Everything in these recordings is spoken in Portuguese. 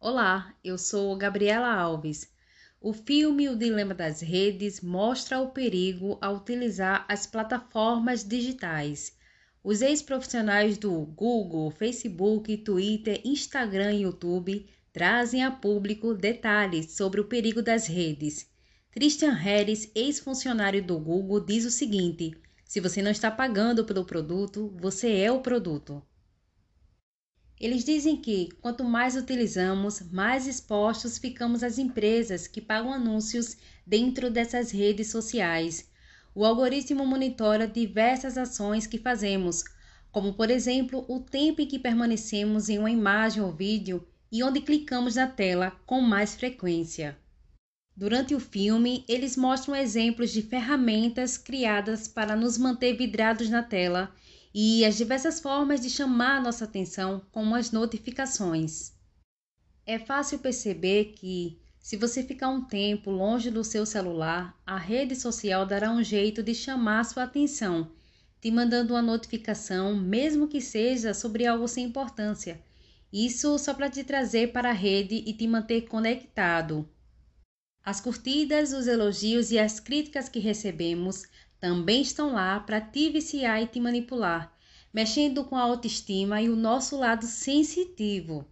Olá, eu sou Gabriela Alves. O filme O Dilema das Redes mostra o perigo ao utilizar as plataformas digitais. Os ex-profissionais do Google, Facebook, Twitter, Instagram e YouTube trazem a público detalhes sobre o perigo das redes. Christian Harris, ex-funcionário do Google, diz o seguinte: se você não está pagando pelo produto, você é o produto. Eles dizem que quanto mais utilizamos, mais expostos ficamos às empresas que pagam anúncios dentro dessas redes sociais. O algoritmo monitora diversas ações que fazemos, como por exemplo o tempo em que permanecemos em uma imagem ou vídeo e onde clicamos na tela com mais frequência. Durante o filme, eles mostram exemplos de ferramentas criadas para nos manter vidrados na tela e as diversas formas de chamar nossa atenção, como as notificações. É fácil perceber que, se você ficar um tempo longe do seu celular, a rede social dará um jeito de chamar sua atenção, te mandando uma notificação, mesmo que seja sobre algo sem importância. Isso só para te trazer para a rede e te manter conectado. As curtidas, os elogios e as críticas que recebemos também estão lá para te viciar e te manipular, mexendo com a autoestima e o nosso lado sensitivo.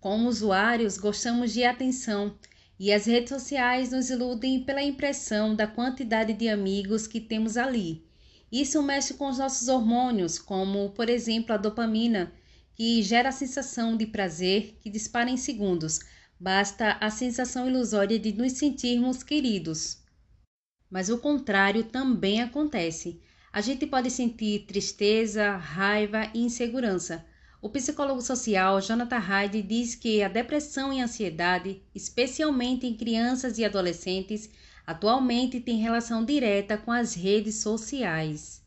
Como usuários, gostamos de atenção e as redes sociais nos iludem pela impressão da quantidade de amigos que temos ali. Isso mexe com os nossos hormônios, como, por exemplo, a dopamina, que gera a sensação de prazer que dispara em segundos. Basta a sensação ilusória de nos sentirmos queridos. Mas o contrário também acontece. A gente pode sentir tristeza, raiva e insegurança. O psicólogo social Jonathan Hyde diz que a depressão e a ansiedade, especialmente em crianças e adolescentes, atualmente tem relação direta com as redes sociais.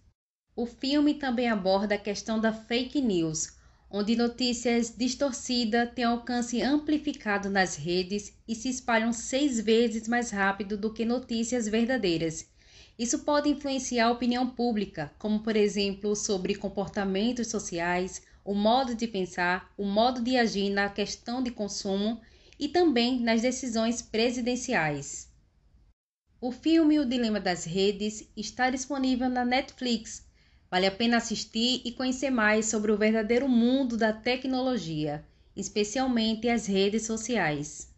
O filme também aborda a questão da fake news, onde notícias distorcidas têm alcance amplificado nas redes e se espalham seis vezes mais rápido do que notícias verdadeiras. Isso pode influenciar a opinião pública, como por exemplo sobre comportamentos sociais, o modo de pensar, o modo de agir na questão de consumo e também nas decisões presidenciais. O filme O Dilema das Redes está disponível na Netflix Vale a pena assistir e conhecer mais sobre o verdadeiro mundo da tecnologia, especialmente as redes sociais.